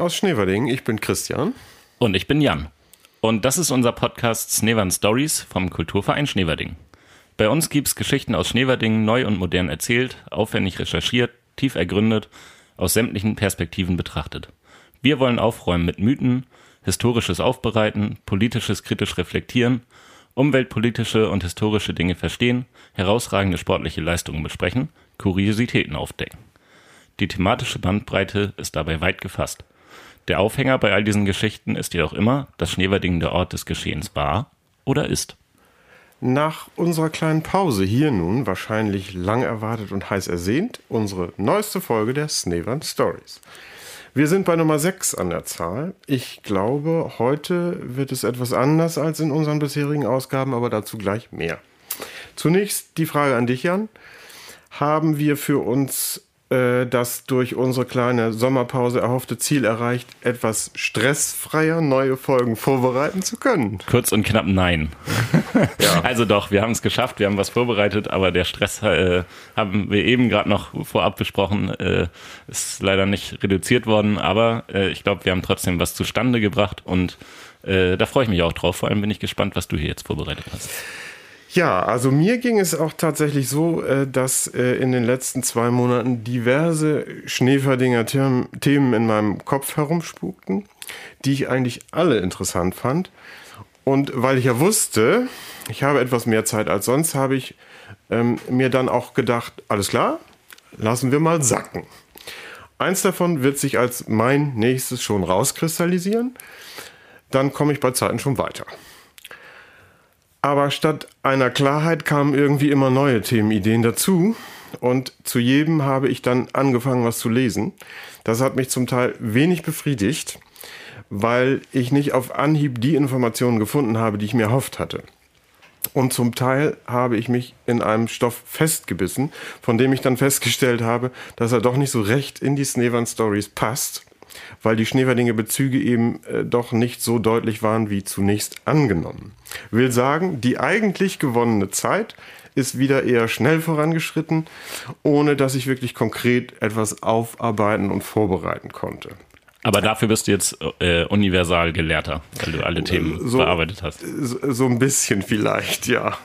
Aus Schneverding. Ich bin Christian. Und ich bin Jan. Und das ist unser Podcast Snevern Stories vom Kulturverein Schneverding. Bei uns gibt es Geschichten aus Schneverding neu und modern erzählt, aufwendig recherchiert, tief ergründet, aus sämtlichen Perspektiven betrachtet. Wir wollen aufräumen mit Mythen, historisches Aufbereiten, politisches kritisch reflektieren, umweltpolitische und historische Dinge verstehen, herausragende sportliche Leistungen besprechen, Kuriositäten aufdecken. Die thematische Bandbreite ist dabei weit gefasst. Der Aufhänger bei all diesen Geschichten ist jedoch immer, dass Schneverding der Ort des Geschehens war oder ist. Nach unserer kleinen Pause hier nun, wahrscheinlich lang erwartet und heiß ersehnt, unsere neueste Folge der Snevern Stories. Wir sind bei Nummer 6 an der Zahl. Ich glaube, heute wird es etwas anders als in unseren bisherigen Ausgaben, aber dazu gleich mehr. Zunächst die Frage an dich, Jan. Haben wir für uns das durch unsere kleine Sommerpause erhoffte Ziel erreicht, etwas stressfreier neue Folgen vorbereiten zu können? Kurz und knapp nein. ja. Also doch, wir haben es geschafft, wir haben was vorbereitet, aber der Stress äh, haben wir eben gerade noch vorab besprochen, äh, ist leider nicht reduziert worden, aber äh, ich glaube, wir haben trotzdem was zustande gebracht und äh, da freue ich mich auch drauf. Vor allem bin ich gespannt, was du hier jetzt vorbereitet hast. Ja, also mir ging es auch tatsächlich so, äh, dass äh, in den letzten zwei Monaten diverse Schneeferdinger Themen in meinem Kopf herumspukten, die ich eigentlich alle interessant fand. Und weil ich ja wusste, ich habe etwas mehr Zeit als sonst, habe ich ähm, mir dann auch gedacht, alles klar, lassen wir mal sacken. Eins davon wird sich als mein nächstes schon rauskristallisieren. Dann komme ich bei Zeiten schon weiter. Aber statt einer Klarheit kamen irgendwie immer neue Themenideen dazu. Und zu jedem habe ich dann angefangen, was zu lesen. Das hat mich zum Teil wenig befriedigt, weil ich nicht auf Anhieb die Informationen gefunden habe, die ich mir erhofft hatte. Und zum Teil habe ich mich in einem Stoff festgebissen, von dem ich dann festgestellt habe, dass er doch nicht so recht in die Snevan Stories passt weil die Schneeverdinger Bezüge eben äh, doch nicht so deutlich waren wie zunächst angenommen. Will sagen, die eigentlich gewonnene Zeit ist wieder eher schnell vorangeschritten, ohne dass ich wirklich konkret etwas aufarbeiten und vorbereiten konnte. Aber dafür bist du jetzt äh, universal Gelehrter, weil du alle Themen so, bearbeitet hast. So, so ein bisschen vielleicht, ja.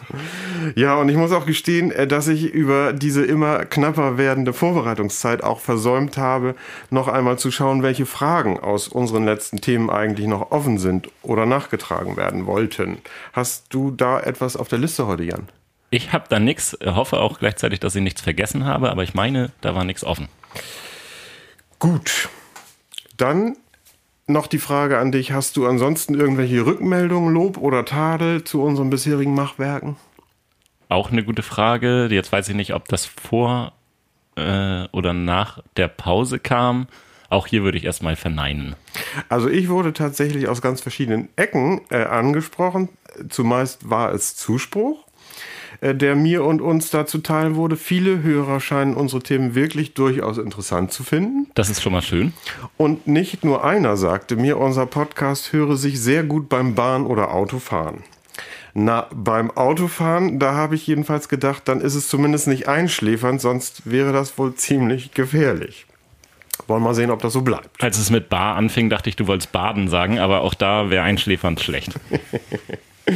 Ja, und ich muss auch gestehen, äh, dass ich über diese immer knapper werdende Vorbereitungszeit auch versäumt habe, noch einmal zu schauen, welche Fragen aus unseren letzten Themen eigentlich noch offen sind oder nachgetragen werden wollten. Hast du da etwas auf der Liste heute, Jan? Ich habe da nichts, hoffe auch gleichzeitig, dass ich nichts vergessen habe, aber ich meine, da war nichts offen. Gut. Dann noch die Frage an dich, hast du ansonsten irgendwelche Rückmeldungen, Lob oder Tadel zu unseren bisherigen Machwerken? Auch eine gute Frage. Jetzt weiß ich nicht, ob das vor äh, oder nach der Pause kam. Auch hier würde ich erstmal verneinen. Also ich wurde tatsächlich aus ganz verschiedenen Ecken äh, angesprochen. Zumeist war es Zuspruch. Äh, der mir und uns da zuteil wurde. Viele Hörer scheinen unsere Themen wirklich durchaus interessant zu finden. Das ist schon mal schön. Und nicht nur einer sagte mir, unser Podcast höre sich sehr gut beim Bahn- oder Autofahren. Na, beim Autofahren, da habe ich jedenfalls gedacht, dann ist es zumindest nicht einschläfernd, sonst wäre das wohl ziemlich gefährlich. Wollen wir mal sehen, ob das so bleibt. Als es mit Bar anfing, dachte ich, du wolltest baden sagen, aber auch da wäre einschläfernd schlecht.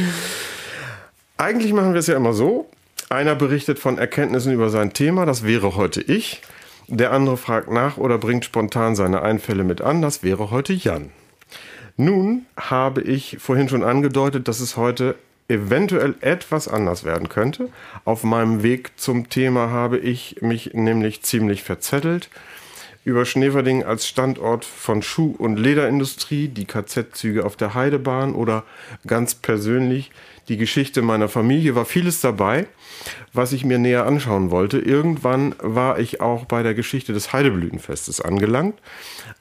Eigentlich machen wir es ja immer so. Einer berichtet von Erkenntnissen über sein Thema, das wäre heute ich. Der andere fragt nach oder bringt spontan seine Einfälle mit an, das wäre heute Jan. Nun habe ich vorhin schon angedeutet, dass es heute eventuell etwas anders werden könnte. Auf meinem Weg zum Thema habe ich mich nämlich ziemlich verzettelt. Über Schneverding als Standort von Schuh- und Lederindustrie, die KZ-Züge auf der Heidebahn oder ganz persönlich die Geschichte meiner Familie, war vieles dabei, was ich mir näher anschauen wollte. Irgendwann war ich auch bei der Geschichte des Heideblütenfestes angelangt.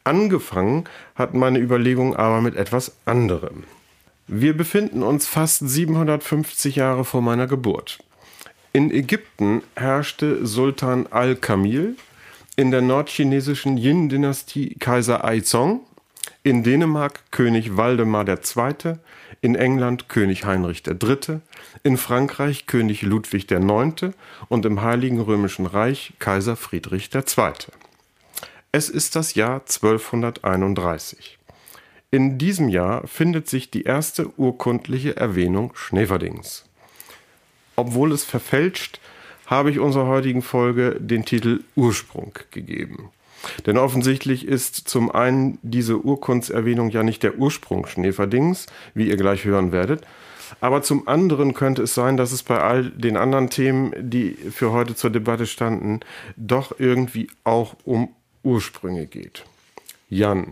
Angefangen hat meine Überlegung aber mit etwas anderem. Wir befinden uns fast 750 Jahre vor meiner Geburt. In Ägypten herrschte Sultan al-Kamil, in der nordchinesischen Yin-Dynastie Kaiser Aizong, in Dänemark König Waldemar II., in England König Heinrich III., in Frankreich König Ludwig IX. und im Heiligen Römischen Reich Kaiser Friedrich II. Es ist das Jahr 1231. In diesem Jahr findet sich die erste urkundliche Erwähnung Schneverdings. Obwohl es verfälscht, habe ich unserer heutigen Folge den Titel Ursprung gegeben. Denn offensichtlich ist zum einen diese Urkundserwähnung ja nicht der Ursprung Schneverdings, wie ihr gleich hören werdet, aber zum anderen könnte es sein, dass es bei all den anderen Themen, die für heute zur Debatte standen, doch irgendwie auch um Ursprünge geht. Jan,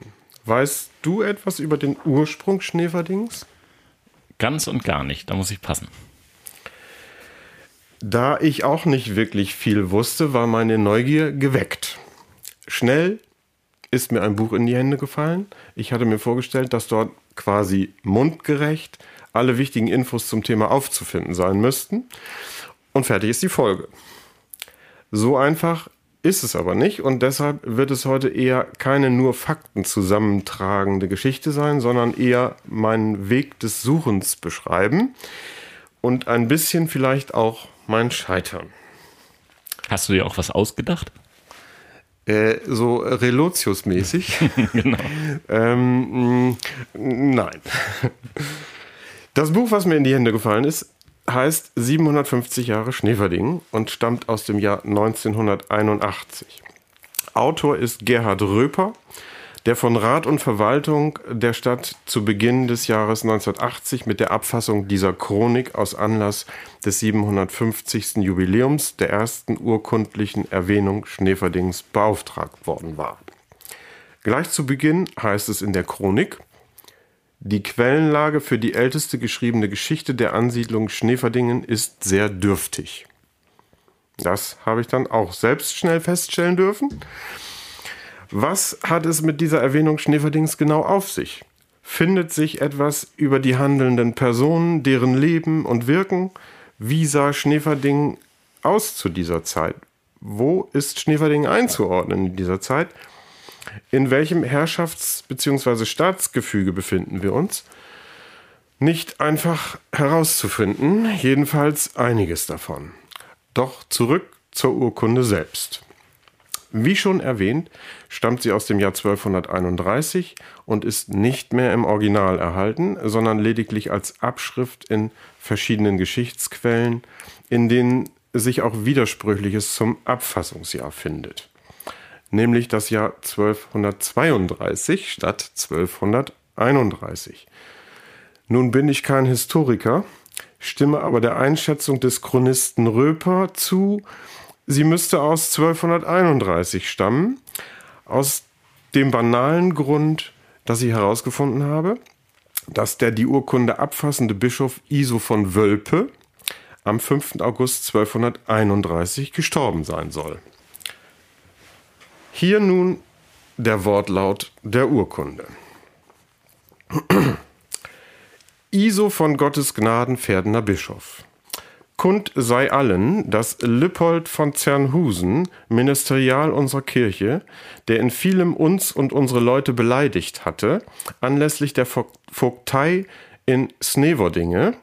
weißt du etwas über den Ursprung Schneverdings? Ganz und gar nicht, da muss ich passen. Da ich auch nicht wirklich viel wusste, war meine Neugier geweckt. Schnell ist mir ein Buch in die Hände gefallen. Ich hatte mir vorgestellt, dass dort quasi mundgerecht alle wichtigen Infos zum Thema aufzufinden sein müssten. Und fertig ist die Folge. So einfach ist es aber nicht und deshalb wird es heute eher keine nur Fakten zusammentragende Geschichte sein, sondern eher meinen Weg des Suchens beschreiben und ein bisschen vielleicht auch mein Scheitern. Hast du dir auch was ausgedacht? Äh, so Relotius-mäßig. genau. ähm, nein. Das Buch, was mir in die Hände gefallen ist, heißt 750 Jahre Schneverding und stammt aus dem Jahr 1981. Autor ist Gerhard Röper der von Rat und Verwaltung der Stadt zu Beginn des Jahres 1980 mit der Abfassung dieser Chronik aus Anlass des 750. Jubiläums der ersten urkundlichen Erwähnung Schneverdings beauftragt worden war. Gleich zu Beginn heißt es in der Chronik, die Quellenlage für die älteste geschriebene Geschichte der Ansiedlung Schneverdingen ist sehr dürftig. Das habe ich dann auch selbst schnell feststellen dürfen. Was hat es mit dieser Erwähnung Schneverdings genau auf sich? Findet sich etwas über die handelnden Personen, deren Leben und Wirken? Wie sah Schneverding aus zu dieser Zeit? Wo ist Schneverding einzuordnen in dieser Zeit? In welchem Herrschafts- bzw. Staatsgefüge befinden wir uns? Nicht einfach herauszufinden, jedenfalls einiges davon. Doch zurück zur Urkunde selbst. Wie schon erwähnt, stammt sie aus dem Jahr 1231 und ist nicht mehr im Original erhalten, sondern lediglich als Abschrift in verschiedenen Geschichtsquellen, in denen sich auch Widersprüchliches zum Abfassungsjahr findet. Nämlich das Jahr 1232 statt 1231. Nun bin ich kein Historiker, stimme aber der Einschätzung des Chronisten Röper zu, Sie müsste aus 1231 stammen, aus dem banalen Grund, dass ich herausgefunden habe, dass der die Urkunde abfassende Bischof Iso von Wölpe am 5. August 1231 gestorben sein soll. Hier nun der Wortlaut der Urkunde. Iso von Gottes Gnaden Pferdener Bischof. Kund sei allen, dass Lippold von Zernhusen, Ministerial unserer Kirche, der in vielem uns und unsere Leute beleidigt hatte, anlässlich der Vogtei in Sneverdinge,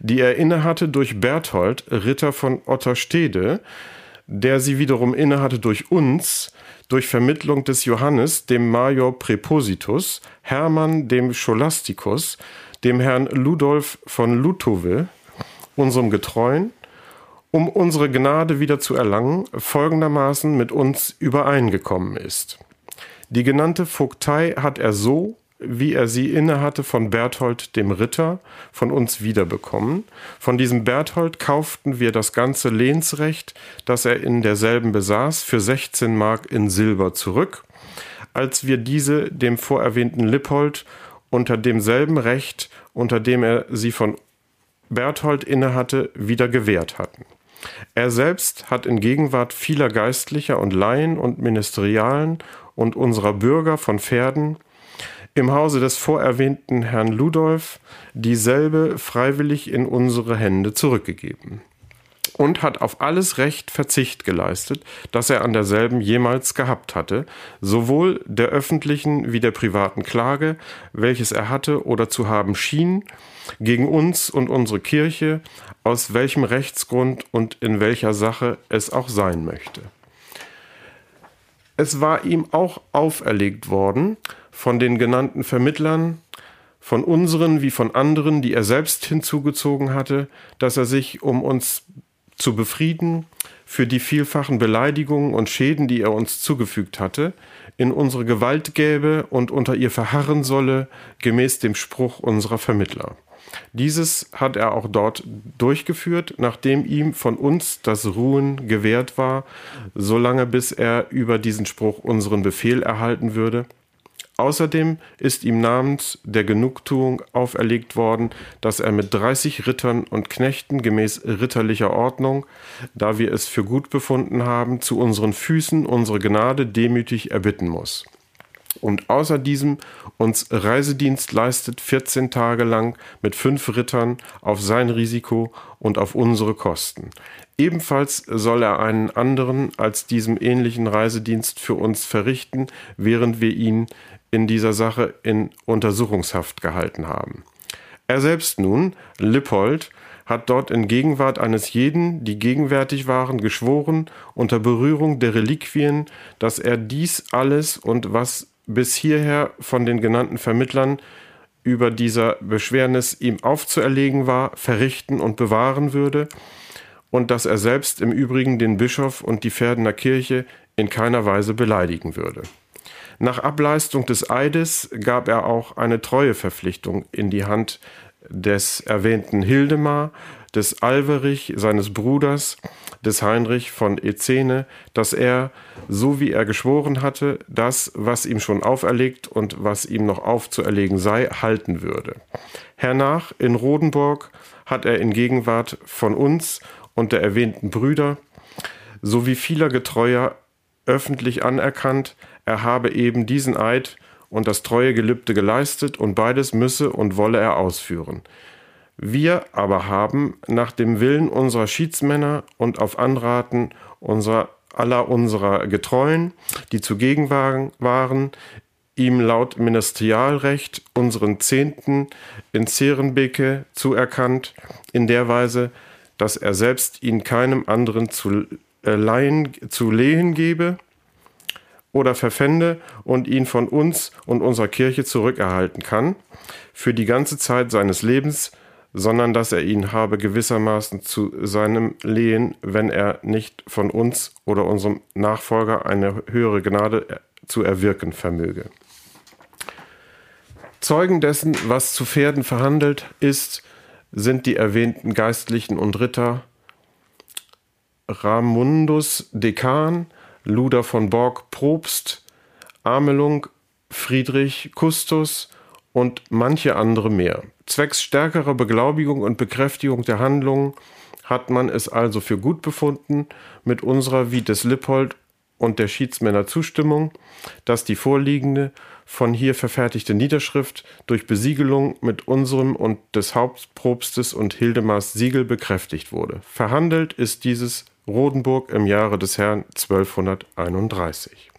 die er innehatte durch Berthold, Ritter von Otterstede, der sie wiederum innehatte durch uns, durch Vermittlung des Johannes, dem Major Präpositus, Hermann, dem Scholasticus, dem Herrn Ludolf von Lutove, unserem Getreuen, um unsere Gnade wieder zu erlangen, folgendermaßen mit uns übereingekommen ist. Die genannte Vogtei hat er so, wie er sie innehatte von Berthold dem Ritter, von uns wiederbekommen. Von diesem Berthold kauften wir das ganze Lehnsrecht, das er in derselben besaß, für 16 Mark in Silber zurück, als wir diese dem vorerwähnten Lippold unter demselben Recht, unter dem er sie von Berthold innehatte, wieder gewährt hatten. Er selbst hat in Gegenwart vieler Geistlicher und Laien und Ministerialen und unserer Bürger von Pferden im Hause des vorerwähnten Herrn Ludolf dieselbe freiwillig in unsere Hände zurückgegeben und hat auf alles Recht Verzicht geleistet, das er an derselben jemals gehabt hatte, sowohl der öffentlichen wie der privaten Klage, welches er hatte oder zu haben schien, gegen uns und unsere Kirche, aus welchem Rechtsgrund und in welcher Sache es auch sein möchte. es war ihm auch auferlegt worden von den genannten Vermittlern, von unseren wie von anderen, die er selbst hinzugezogen hatte, dass er sich, um uns zu befrieden, für die vielfachen Beleidigungen und Schäden, die er uns zugefügt hatte, in unsere Gewalt gäbe und unter ihr verharren solle, gemäß dem Spruch unserer Vermittler. Dieses hat er auch dort durchgeführt, nachdem ihm von uns das Ruhen gewährt war, solange bis er über diesen Spruch unseren Befehl erhalten würde. Außerdem ist ihm namens der Genugtuung auferlegt worden, dass er mit 30 Rittern und Knechten gemäß ritterlicher Ordnung, da wir es für gut befunden haben, zu unseren Füßen unsere Gnade demütig erbitten muss und außer diesem uns Reisedienst leistet 14 Tage lang mit fünf Rittern auf sein Risiko und auf unsere Kosten. Ebenfalls soll er einen anderen als diesem ähnlichen Reisedienst für uns verrichten, während wir ihn in dieser Sache in Untersuchungshaft gehalten haben. Er selbst nun, Lippold, hat dort in Gegenwart eines jeden, die gegenwärtig waren, geschworen, unter Berührung der Reliquien, dass er dies alles und was bis hierher von den genannten Vermittlern über dieser Beschwernis ihm aufzuerlegen war, verrichten und bewahren würde und dass er selbst im Übrigen den Bischof und die Pferdener Kirche in keiner Weise beleidigen würde. Nach Ableistung des Eides gab er auch eine Treueverpflichtung in die Hand des erwähnten Hildemar, des Alverich, seines Bruders, des Heinrich von Ezene, dass er, so wie er geschworen hatte, das, was ihm schon auferlegt und was ihm noch aufzuerlegen sei, halten würde. Hernach in Rodenburg hat er in Gegenwart von uns und der erwähnten Brüder sowie vieler Getreuer öffentlich anerkannt, er habe eben diesen Eid und das treue Gelübde geleistet und beides müsse und wolle er ausführen. Wir aber haben nach dem Willen unserer Schiedsmänner und auf Anraten unserer, aller unserer Getreuen, die zugegen waren, ihm laut Ministerialrecht unseren Zehnten in Zerenbeke zuerkannt, in der Weise, dass er selbst ihn keinem anderen zu, äh, leihen, zu lehen gebe oder verpfände und ihn von uns und unserer Kirche zurückerhalten kann, für die ganze Zeit seines Lebens sondern dass er ihn habe gewissermaßen zu seinem Lehen, wenn er nicht von uns oder unserem Nachfolger eine höhere Gnade zu erwirken vermöge. Zeugen dessen, was zu Pferden verhandelt ist, sind die erwähnten Geistlichen und Ritter Ramundus Dekan, Luder von Borg Probst, Amelung, Friedrich Kustus und manche andere mehr. Zwecks stärkerer Beglaubigung und Bekräftigung der Handlungen hat man es also für gut befunden, mit unserer wie des Lippold und der Schiedsmänner Zustimmung, dass die vorliegende von hier verfertigte Niederschrift durch Besiegelung mit unserem und des Hauptprobstes und Hildemars Siegel bekräftigt wurde. Verhandelt ist dieses Rodenburg im Jahre des Herrn 1231.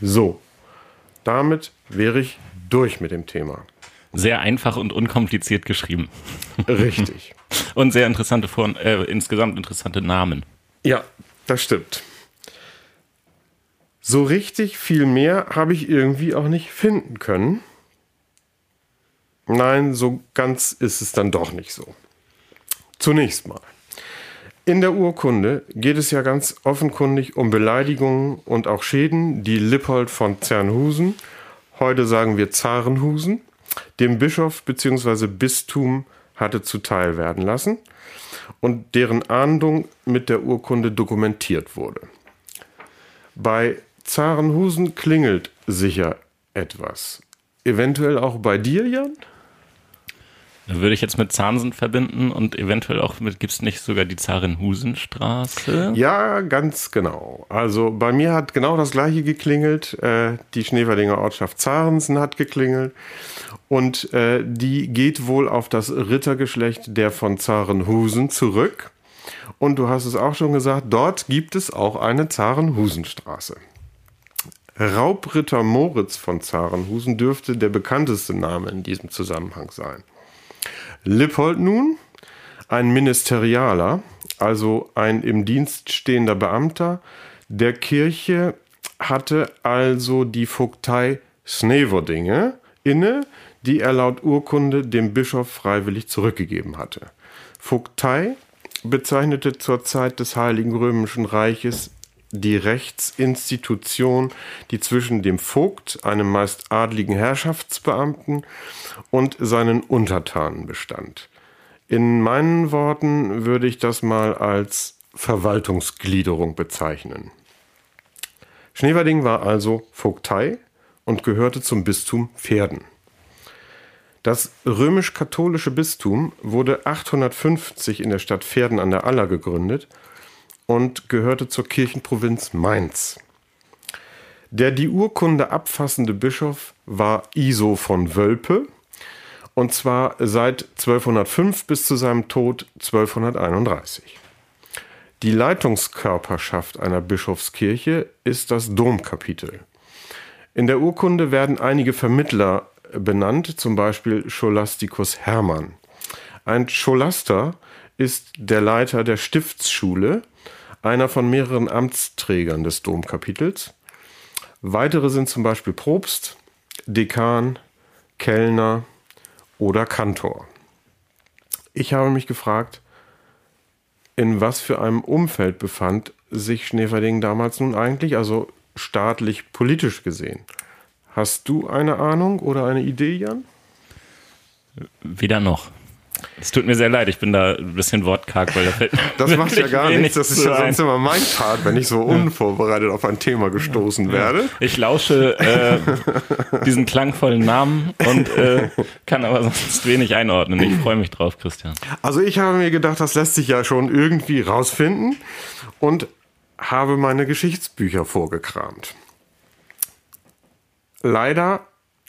So, damit wäre ich durch mit dem Thema. Sehr einfach und unkompliziert geschrieben. Richtig. und sehr interessante, Vor äh, insgesamt interessante Namen. Ja, das stimmt. So richtig viel mehr habe ich irgendwie auch nicht finden können. Nein, so ganz ist es dann doch nicht so. Zunächst mal. In der Urkunde geht es ja ganz offenkundig um Beleidigungen und auch Schäden, die Lippold von Zernhusen heute sagen wir Zarenhusen, dem Bischof bzw. Bistum hatte zuteil werden lassen und deren Ahndung mit der Urkunde dokumentiert wurde. Bei Zarenhusen klingelt sicher etwas. Eventuell auch bei dir, Jan? Würde ich jetzt mit Zahnsen verbinden und eventuell auch mit, gibt es nicht sogar die Zarenhusenstraße? Ja, ganz genau. Also bei mir hat genau das gleiche geklingelt. Äh, die Schneeverdinger Ortschaft Zarensen hat geklingelt. Und äh, die geht wohl auf das Rittergeschlecht der von Zarenhusen zurück. Und du hast es auch schon gesagt, dort gibt es auch eine Zarenhusenstraße. Raubritter Moritz von Zarenhusen dürfte der bekannteste Name in diesem Zusammenhang sein. Lippold nun, ein Ministerialer, also ein im Dienst stehender Beamter der Kirche hatte also die Vogtei Sneverdinge inne, die er laut Urkunde dem Bischof freiwillig zurückgegeben hatte. Vogtei bezeichnete zur Zeit des Heiligen Römischen Reiches die Rechtsinstitution, die zwischen dem Vogt, einem meist adligen Herrschaftsbeamten, und seinen Untertanen bestand. In meinen Worten würde ich das mal als Verwaltungsgliederung bezeichnen. Schneverding war also Vogtei und gehörte zum Bistum Verden. Das römisch-katholische Bistum wurde 850 in der Stadt Verden an der Aller gegründet und gehörte zur Kirchenprovinz Mainz. Der die Urkunde abfassende Bischof war Iso von Wölpe, und zwar seit 1205 bis zu seinem Tod 1231. Die Leitungskörperschaft einer Bischofskirche ist das Domkapitel. In der Urkunde werden einige Vermittler benannt, zum Beispiel Scholastikus Hermann. Ein Scholaster ist der Leiter der Stiftsschule, einer von mehreren Amtsträgern des Domkapitels. Weitere sind zum Beispiel Propst, Dekan, Kellner oder Kantor. Ich habe mich gefragt, in was für einem Umfeld befand sich Schneverding damals nun eigentlich, also staatlich politisch gesehen? Hast du eine Ahnung oder eine Idee, Jan? Weder noch. Es tut mir sehr leid, ich bin da ein bisschen wortkarg, weil da fällt Das macht ja gar nichts. Das ist ja sonst immer mein Part, wenn ich so unvorbereitet auf ein Thema gestoßen werde. Ich lausche äh, diesen klangvollen Namen und äh, kann aber sonst wenig einordnen. Ich freue mich drauf, Christian. Also ich habe mir gedacht, das lässt sich ja schon irgendwie rausfinden und habe meine Geschichtsbücher vorgekramt. Leider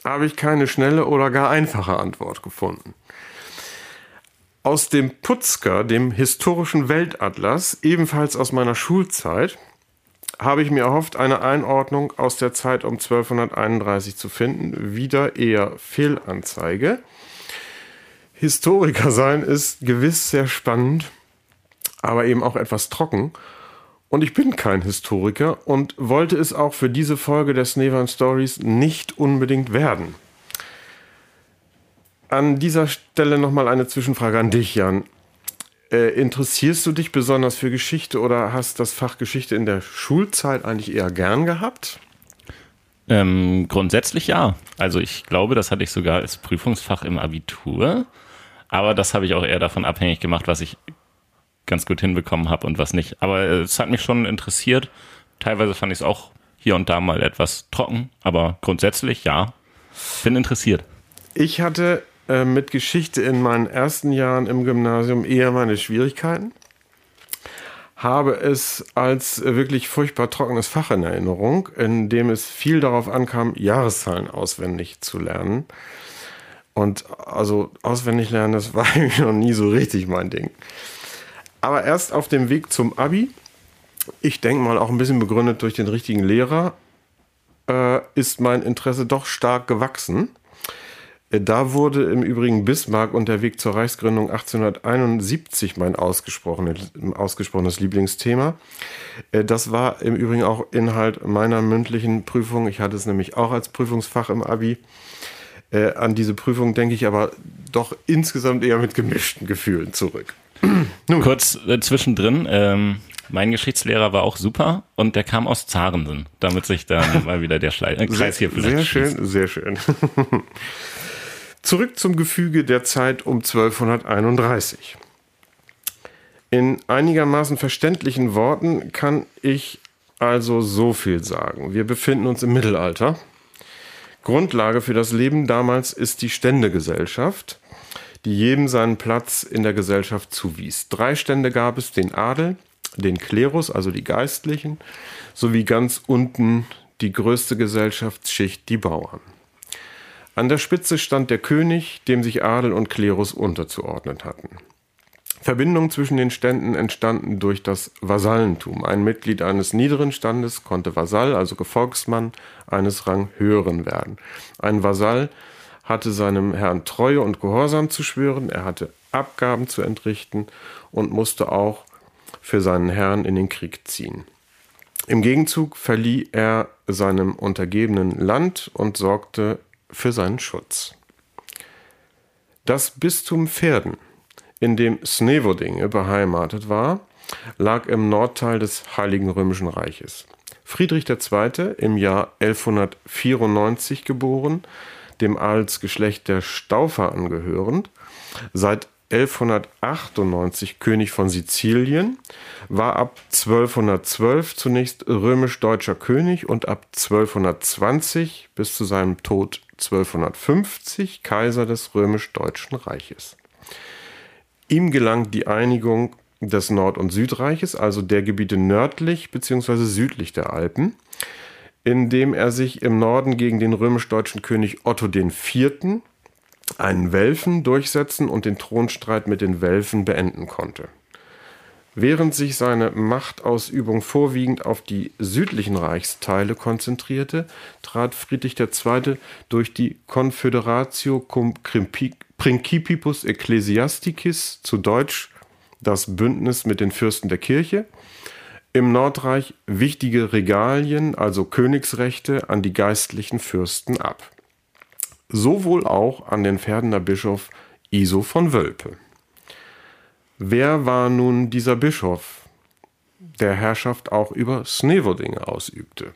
habe ich keine schnelle oder gar einfache Antwort gefunden. Aus dem Putzker, dem historischen Weltatlas, ebenfalls aus meiner Schulzeit, habe ich mir erhofft, eine Einordnung aus der Zeit um 1231 zu finden. Wieder eher Fehlanzeige. Historiker sein ist gewiss sehr spannend, aber eben auch etwas trocken. Und ich bin kein Historiker und wollte es auch für diese Folge der Snevan Stories nicht unbedingt werden. An dieser Stelle nochmal eine Zwischenfrage an dich, Jan. Äh, interessierst du dich besonders für Geschichte oder hast das Fach Geschichte in der Schulzeit eigentlich eher gern gehabt? Ähm, grundsätzlich ja. Also ich glaube, das hatte ich sogar als Prüfungsfach im Abitur. Aber das habe ich auch eher davon abhängig gemacht, was ich ganz gut hinbekommen habe und was nicht. Aber es hat mich schon interessiert. Teilweise fand ich es auch hier und da mal etwas trocken, aber grundsätzlich ja, bin interessiert. Ich hatte äh, mit Geschichte in meinen ersten Jahren im Gymnasium eher meine Schwierigkeiten. Habe es als wirklich furchtbar trockenes Fach in Erinnerung, in dem es viel darauf ankam, Jahreszahlen auswendig zu lernen. Und also auswendig lernen, das war noch nie so richtig mein Ding aber erst auf dem Weg zum Abi, ich denke mal auch ein bisschen begründet durch den richtigen Lehrer, äh, ist mein Interesse doch stark gewachsen. Äh, da wurde im Übrigen Bismarck und der Weg zur Reichsgründung 1871 mein ausgesprochenes, ausgesprochenes Lieblingsthema. Äh, das war im Übrigen auch Inhalt meiner mündlichen Prüfung. Ich hatte es nämlich auch als Prüfungsfach im Abi. Äh, an diese Prüfung denke ich aber doch insgesamt eher mit gemischten Gefühlen zurück. Nun. Kurz äh, zwischendrin, ähm, mein Geschichtslehrer war auch super und der kam aus Zarensen, damit sich dann mal wieder der Schle äh, Kreis hier vielleicht Sehr schön, schließt. sehr schön. Zurück zum Gefüge der Zeit um 1231. In einigermaßen verständlichen Worten kann ich also so viel sagen. Wir befinden uns im Mittelalter. Grundlage für das Leben damals ist die Ständegesellschaft die jedem seinen Platz in der Gesellschaft zuwies. Drei Stände gab es, den Adel, den Klerus, also die Geistlichen, sowie ganz unten die größte Gesellschaftsschicht, die Bauern. An der Spitze stand der König, dem sich Adel und Klerus unterzuordnen hatten. Verbindungen zwischen den Ständen entstanden durch das Vasallentum. Ein Mitglied eines niederen Standes konnte Vasall, also Gefolgsmann eines Rang höheren werden. Ein Vasall hatte seinem Herrn Treue und Gehorsam zu schwören, er hatte Abgaben zu entrichten und musste auch für seinen Herrn in den Krieg ziehen. Im Gegenzug verlieh er seinem Untergebenen Land und sorgte für seinen Schutz. Das Bistum Verden, in dem Snevodinge beheimatet war, lag im Nordteil des Heiligen Römischen Reiches. Friedrich II., im Jahr 1194 geboren, dem Adelsgeschlecht der Staufer angehörend, seit 1198 König von Sizilien, war ab 1212 zunächst römisch-deutscher König und ab 1220 bis zu seinem Tod 1250 Kaiser des römisch-deutschen Reiches. Ihm gelang die Einigung des Nord- und Südreiches, also der Gebiete nördlich bzw. südlich der Alpen, indem er sich im Norden gegen den römisch-deutschen König Otto IV einen Welfen durchsetzen und den Thronstreit mit den Welfen beenden konnte. Während sich seine Machtausübung vorwiegend auf die südlichen Reichsteile konzentrierte, trat Friedrich II. durch die Confederatio cum Principibus Ecclesiasticis, zu Deutsch das Bündnis mit den Fürsten der Kirche, im Nordreich wichtige Regalien, also Königsrechte, an die geistlichen Fürsten ab sowohl auch an den Verdener Bischof Iso von Wölpe. Wer war nun dieser Bischof, der Herrschaft auch über Snevodinge ausübte?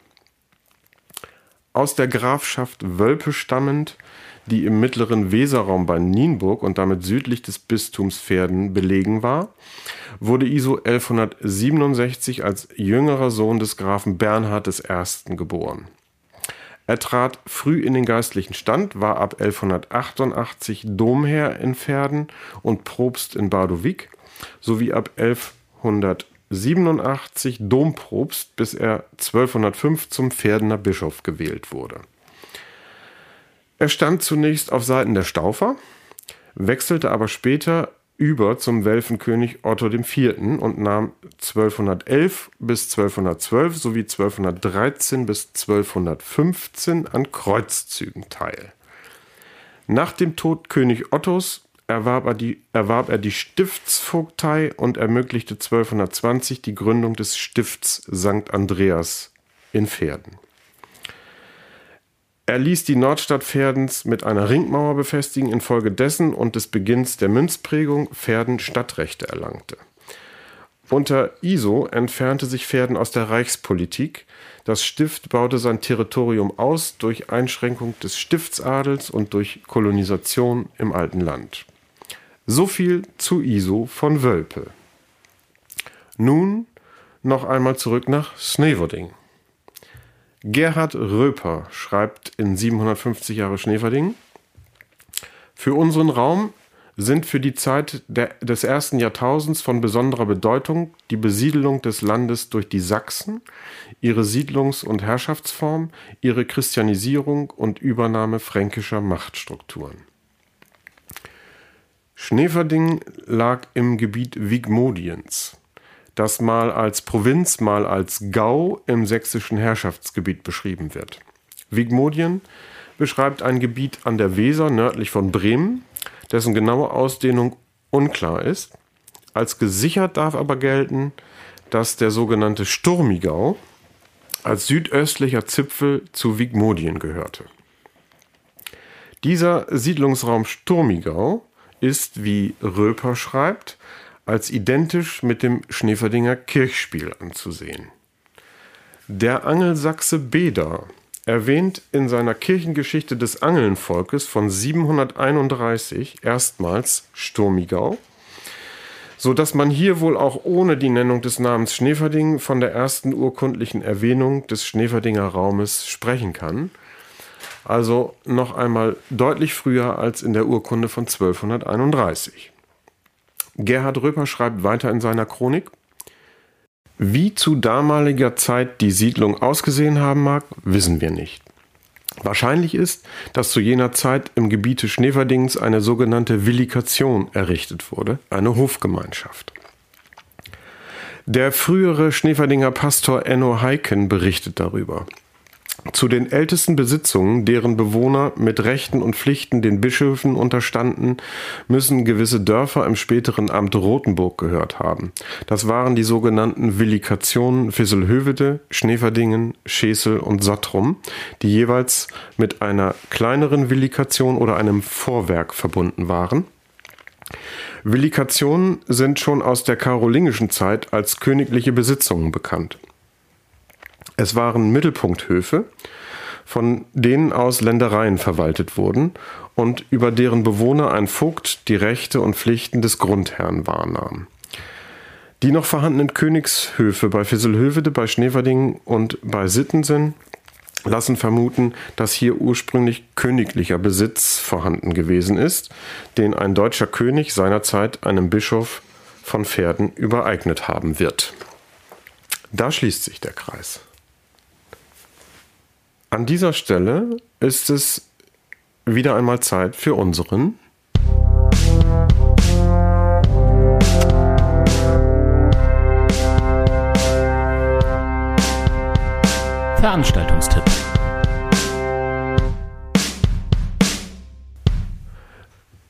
Aus der Grafschaft Wölpe stammend, die im mittleren Weserraum bei Nienburg und damit südlich des Bistums Verden belegen war, wurde Iso 1167 als jüngerer Sohn des Grafen Bernhard I. geboren. Er trat früh in den geistlichen Stand, war ab 1188 Domherr in Verden und Propst in Badowik sowie ab 1187 Dompropst, bis er 1205 zum Verdener Bischof gewählt wurde. Er stand zunächst auf Seiten der Staufer, wechselte aber später über zum Welfenkönig Otto IV. und nahm 1211 bis 1212 sowie 1213 bis 1215 an Kreuzzügen teil. Nach dem Tod König Ottos erwarb er, die, erwarb er die Stiftsvogtei und ermöglichte 1220 die Gründung des Stifts St. Andreas in Pferden. Er ließ die Nordstadt Verdens mit einer Ringmauer befestigen, infolgedessen und des Beginns der Münzprägung Verden Stadtrechte erlangte. Unter Iso entfernte sich Verden aus der Reichspolitik. Das Stift baute sein Territorium aus durch Einschränkung des Stiftsadels und durch Kolonisation im alten Land. So viel zu Iso von Wölpe. Nun noch einmal zurück nach Sneverding. Gerhard Röper schreibt in 750 Jahre Schneeverding, für unseren Raum sind für die Zeit der, des ersten Jahrtausends von besonderer Bedeutung die Besiedelung des Landes durch die Sachsen, ihre Siedlungs- und Herrschaftsform, ihre Christianisierung und Übernahme fränkischer Machtstrukturen. Schneverding lag im Gebiet Wigmodiens das mal als Provinz, mal als Gau im sächsischen Herrschaftsgebiet beschrieben wird. Wigmodien beschreibt ein Gebiet an der Weser nördlich von Bremen, dessen genaue Ausdehnung unklar ist. Als gesichert darf aber gelten, dass der sogenannte Sturmigau als südöstlicher Zipfel zu Wigmodien gehörte. Dieser Siedlungsraum Sturmigau ist, wie Röper schreibt, als identisch mit dem Schneeferdinger Kirchspiel anzusehen. Der Angelsachse Beda erwähnt in seiner Kirchengeschichte des Angelnvolkes von 731 erstmals Sturmigau, so dass man hier wohl auch ohne die Nennung des Namens Schneeverding von der ersten urkundlichen Erwähnung des Schneeverdinger Raumes sprechen kann. Also noch einmal deutlich früher als in der Urkunde von 1231. Gerhard Röper schreibt weiter in seiner Chronik, wie zu damaliger Zeit die Siedlung ausgesehen haben mag, wissen wir nicht. Wahrscheinlich ist, dass zu jener Zeit im Gebiete Schneverdings eine sogenannte Villikation errichtet wurde, eine Hofgemeinschaft. Der frühere Schneeverdinger Pastor Enno Heiken berichtet darüber. Zu den ältesten Besitzungen, deren Bewohner mit Rechten und Pflichten den Bischöfen unterstanden, müssen gewisse Dörfer im späteren Amt Rothenburg gehört haben. Das waren die sogenannten Villikationen Visselhövede, Schneverdingen, Schesel und Sattrum, die jeweils mit einer kleineren Villikation oder einem Vorwerk verbunden waren. Villikationen sind schon aus der karolingischen Zeit als königliche Besitzungen bekannt. Es waren Mittelpunkthöfe, von denen aus Ländereien verwaltet wurden und über deren Bewohner ein Vogt die Rechte und Pflichten des Grundherrn wahrnahm. Die noch vorhandenen Königshöfe bei Fisselhövede, bei Schneverdingen und bei Sittensen lassen vermuten, dass hier ursprünglich königlicher Besitz vorhanden gewesen ist, den ein deutscher König seinerzeit einem Bischof von Pferden übereignet haben wird. Da schließt sich der Kreis. An dieser Stelle ist es wieder einmal Zeit für unseren Veranstaltungstipp.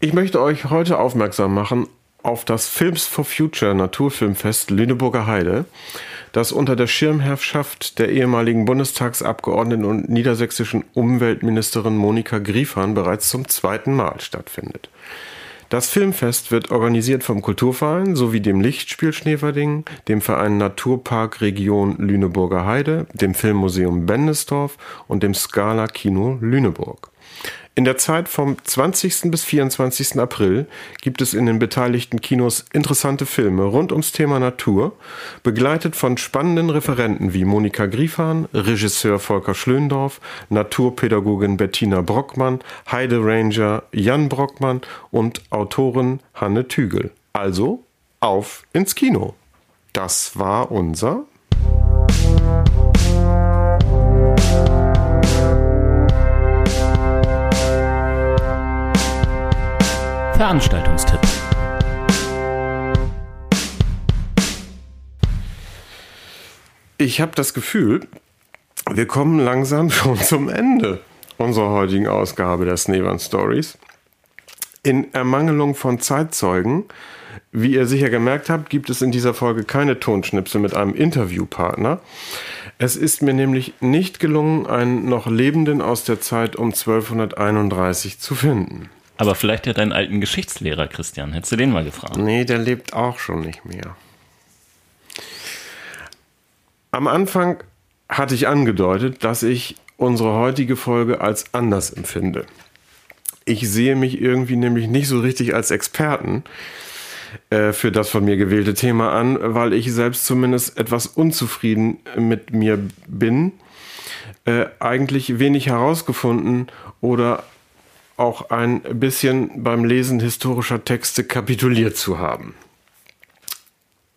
Ich möchte euch heute aufmerksam machen auf das Films for Future Naturfilmfest Lüneburger Heide, das unter der Schirmherrschaft der ehemaligen Bundestagsabgeordneten und niedersächsischen Umweltministerin Monika Griefahn bereits zum zweiten Mal stattfindet. Das Filmfest wird organisiert vom Kulturverein sowie dem Lichtspiel Schneverding, dem Verein Naturpark Region Lüneburger Heide, dem Filmmuseum Bendesdorf und dem Scala Kino Lüneburg. In der Zeit vom 20. bis 24. April gibt es in den beteiligten Kinos interessante Filme rund ums Thema Natur, begleitet von spannenden Referenten wie Monika Griefahn, Regisseur Volker Schlöndorff, Naturpädagogin Bettina Brockmann, Heide Ranger Jan Brockmann und Autorin Hanne Tügel. Also auf ins Kino. Das war unser Veranstaltungstipp. Ich habe das Gefühl, wir kommen langsam schon zum Ende unserer heutigen Ausgabe der Snevan Stories. In Ermangelung von Zeitzeugen, wie ihr sicher gemerkt habt, gibt es in dieser Folge keine Tonschnipsel mit einem Interviewpartner. Es ist mir nämlich nicht gelungen, einen noch Lebenden aus der Zeit um 1231 zu finden. Aber vielleicht ja deinen alten Geschichtslehrer, Christian. Hättest du den mal gefragt? Nee, der lebt auch schon nicht mehr. Am Anfang hatte ich angedeutet, dass ich unsere heutige Folge als anders empfinde. Ich sehe mich irgendwie nämlich nicht so richtig als Experten äh, für das von mir gewählte Thema an, weil ich selbst zumindest etwas unzufrieden mit mir bin, äh, eigentlich wenig herausgefunden oder auch ein bisschen beim Lesen historischer Texte kapituliert zu haben.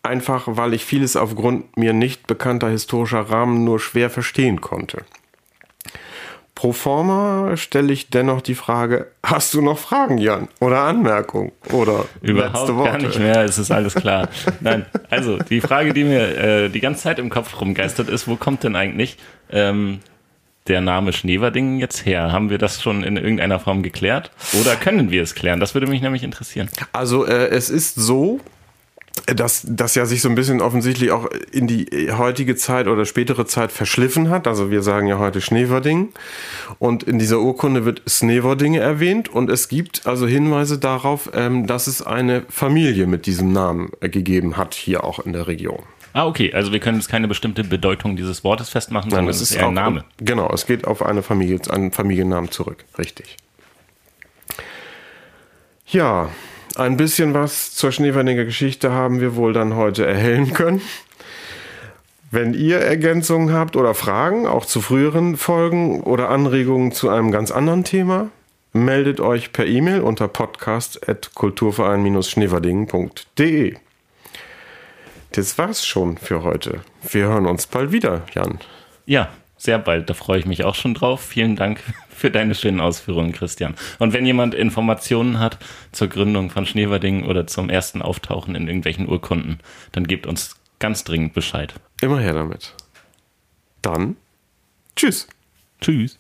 Einfach weil ich vieles aufgrund mir nicht bekannter historischer Rahmen nur schwer verstehen konnte. Pro forma stelle ich dennoch die Frage, hast du noch Fragen, Jan? Oder Anmerkungen? Oder Überhaupt letzte Worte? gar nicht mehr, es ist alles klar. Nein, also die Frage, die mir äh, die ganze Zeit im Kopf rumgeistert ist, wo kommt denn eigentlich ähm, der Name Schneverding jetzt her? Haben wir das schon in irgendeiner Form geklärt? Oder können wir es klären? Das würde mich nämlich interessieren. Also äh, es ist so, dass das ja sich so ein bisschen offensichtlich auch in die heutige Zeit oder spätere Zeit verschliffen hat. Also wir sagen ja heute Schneverding und in dieser Urkunde wird Sneverdinge erwähnt und es gibt also Hinweise darauf, ähm, dass es eine Familie mit diesem Namen gegeben hat hier auch in der Region. Ah, okay. Also wir können jetzt keine bestimmte Bedeutung dieses Wortes festmachen, sondern es ist eher ein Name. Genau, es geht auf eine Familie, einen Familiennamen zurück. Richtig. Ja, ein bisschen was zur Schneeferninger Geschichte haben wir wohl dann heute erhellen können. Wenn ihr Ergänzungen habt oder Fragen, auch zu früheren Folgen oder Anregungen zu einem ganz anderen Thema, meldet euch per E-Mail unter podcast.kulturverein-schneverdingen.de. Das war's schon für heute. Wir hören uns bald wieder, Jan. Ja, sehr bald. Da freue ich mich auch schon drauf. Vielen Dank für deine schönen Ausführungen, Christian. Und wenn jemand Informationen hat zur Gründung von Schneverding oder zum ersten Auftauchen in irgendwelchen Urkunden, dann gebt uns ganz dringend Bescheid. Immer her damit. Dann, tschüss. Tschüss.